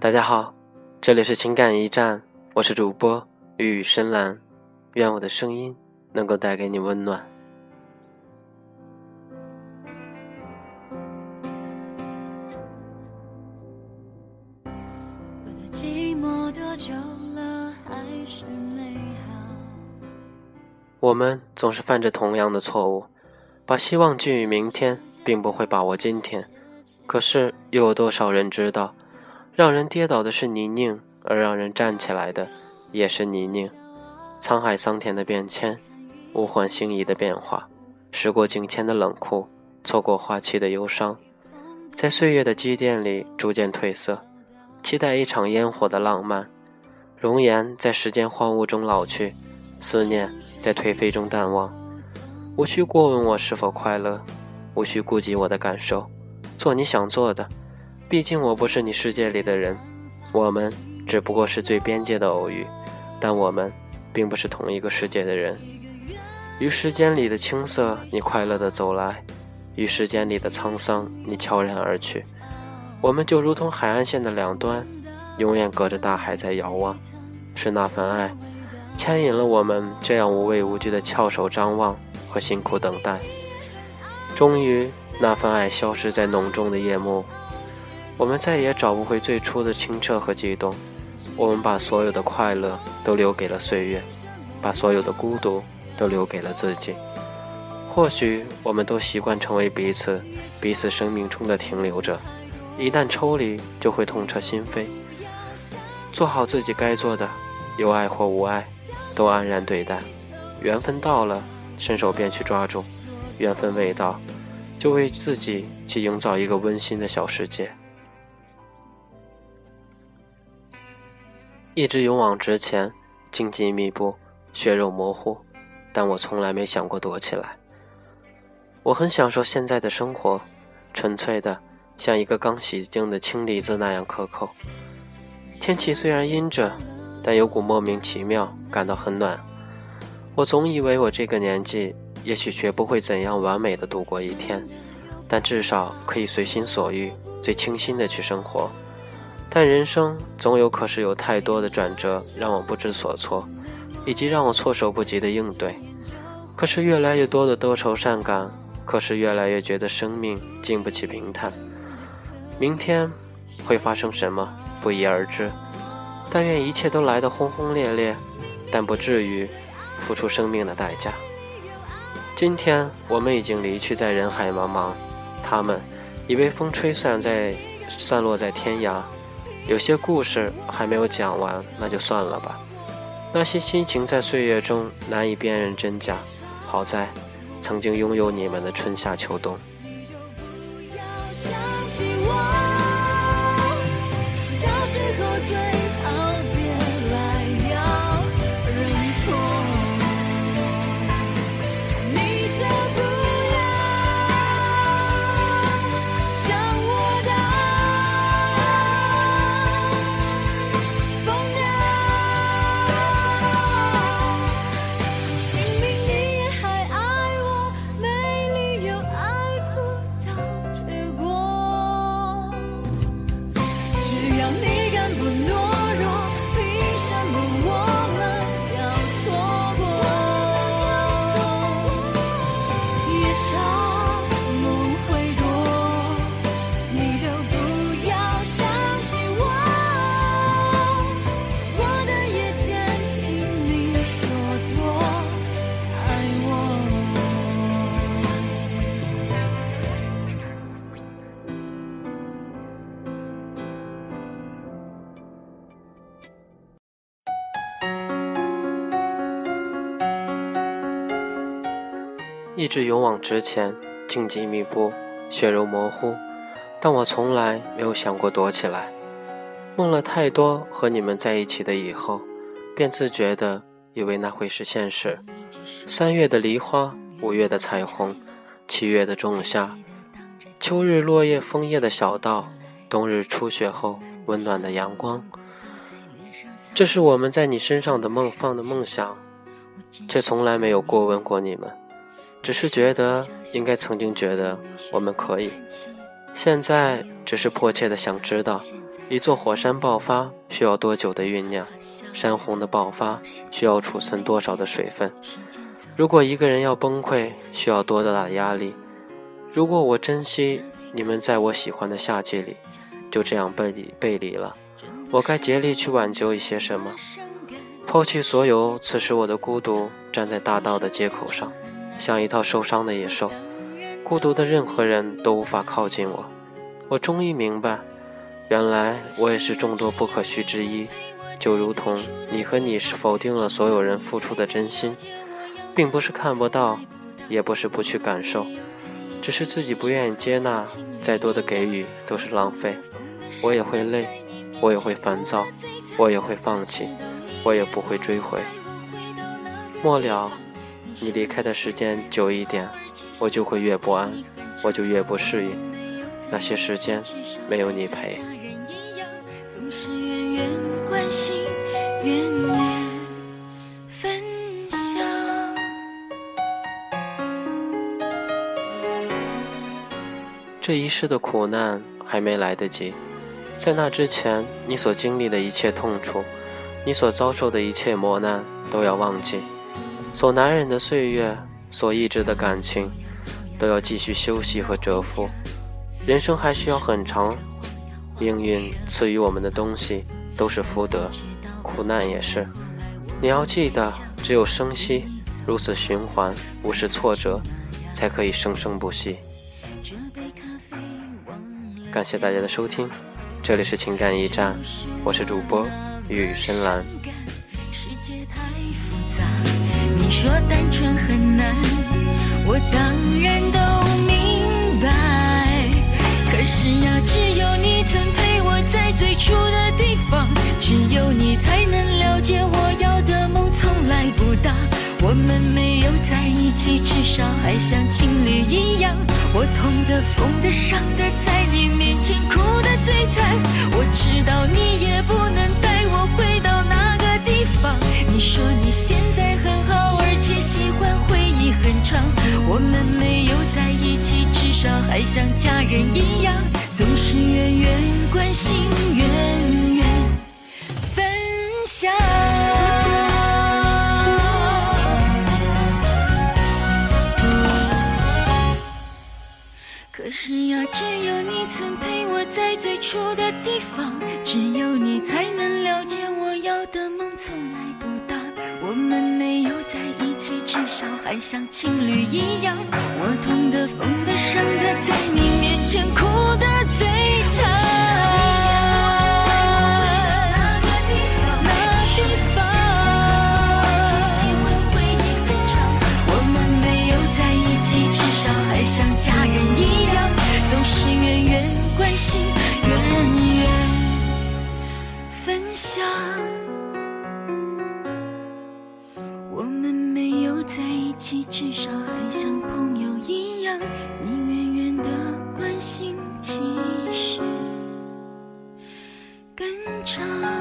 大家好，这里是情感驿站，我是主播雨雨深蓝，愿我的声音能够带给你温暖。我们总是犯着同样的错误，把希望寄予明天，并不会把握今天。可是又有多少人知道，让人跌倒的是泥泞，而让人站起来的也是泥泞。沧海桑田的变迁，物换星移的变化，时过境迁的冷酷，错过花期的忧伤，在岁月的积淀里逐渐褪色，期待一场烟火的浪漫。容颜在时间荒芜中老去。思念在颓废中淡忘，无需过问我是否快乐，无需顾及我的感受，做你想做的。毕竟我不是你世界里的人，我们只不过是最边界的偶遇，但我们并不是同一个世界的人。于时间里的青涩，你快乐的走来；于时间里的沧桑，你悄然而去。我们就如同海岸线的两端，永远隔着大海在遥望。是那份爱。牵引了我们这样无畏无惧的翘首张望和辛苦等待，终于那份爱消失在浓重的夜幕，我们再也找不回最初的清澈和激动。我们把所有的快乐都留给了岁月，把所有的孤独都留给了自己。或许我们都习惯成为彼此彼此生命中的停留者，一旦抽离就会痛彻心扉。做好自己该做的，有爱或无爱。都安然对待，缘分到了，伸手便去抓住；缘分未到，就为自己去营造一个温馨的小世界。一直勇往直前，荆棘密布，血肉模糊，但我从来没想过躲起来。我很享受现在的生活，纯粹的，像一个刚洗净的青梨子那样可口。天气虽然阴着。但有股莫名其妙，感到很暖。我总以为我这个年纪，也许学不会怎样完美的度过一天，但至少可以随心所欲、最清新的去生活。但人生总有可是有太多的转折，让我不知所措，以及让我措手不及的应对。可是越来越多的多愁善感，可是越来越觉得生命经不起平坦。明天会发生什么，不一而知。但愿一切都来得轰轰烈烈，但不至于付出生命的代价。今天我们已经离去在人海茫茫，他们已被风吹散在散落在天涯。有些故事还没有讲完，那就算了吧。那些心情在岁月中难以辨认真假，好在曾经拥有你们的春夏秋冬。一直勇往直前，荆棘密布，血肉模糊，但我从来没有想过躲起来。梦了太多和你们在一起的以后，便自觉的以为那会是现实。三月的梨花，五月的彩虹，七月的仲夏，秋日落叶枫叶的小道，冬日初雪后温暖的阳光。这是我们在你身上的梦放的梦想，却从来没有过问过你们。只是觉得应该曾经觉得我们可以，现在只是迫切的想知道，一座火山爆发需要多久的酝酿，山洪的爆发需要储存多少的水分。如果一个人要崩溃，需要多大的压力？如果我珍惜你们在我喜欢的夏季里，就这样背离背离了，我该竭力去挽救一些什么？抛弃所有，此时我的孤独，站在大道的街口上，像一套受伤的野兽。孤独的任何人都无法靠近我。我终于明白，原来我也是众多不可须之一，就如同你和你是否定了所有人付出的真心。并不是看不到，也不是不去感受，只是自己不愿意接纳。再多的给予都是浪费。我也会累，我也会烦躁，我也会放弃，我也不会追回。末了，你离开的时间久一点，我就会越不安，我就越不适应。那些时间没有你陪。这一世的苦难还没来得及，在那之前，你所经历的一切痛楚，你所遭受的一切磨难，都要忘记；所难忍的岁月，所抑制的感情，都要继续休息和蛰伏。人生还需要很长，命运赐予我们的东西都是福德，苦难也是。你要记得，只有生息，如此循环，无视挫折，才可以生生不息。感谢大家的收听，这里是情感驿站，我是主播雨深蓝。说单纯很难，我当然都明白。可是呀，只有你曾陪我在最初的地方，只有你才能了解我要的梦从来不大。我们没有在一起，至少还像情侣一样。我痛的、疯的、伤的，在你面前哭的最惨。我知道你也不能带我回到那你说你现在很好，而且喜欢回忆很长。我们没有在一起，至少还像家人一样，总是远远关心，远远分享。可是呀，只有你曾陪我在最初的地方，只有你才能了解我要的梦从来不大。我们没有在一起，至少还像情侣一样。我痛的、疯的、伤的，在你面前哭想。我们没有在一起至少还像朋友一样你远远的关心其实更长。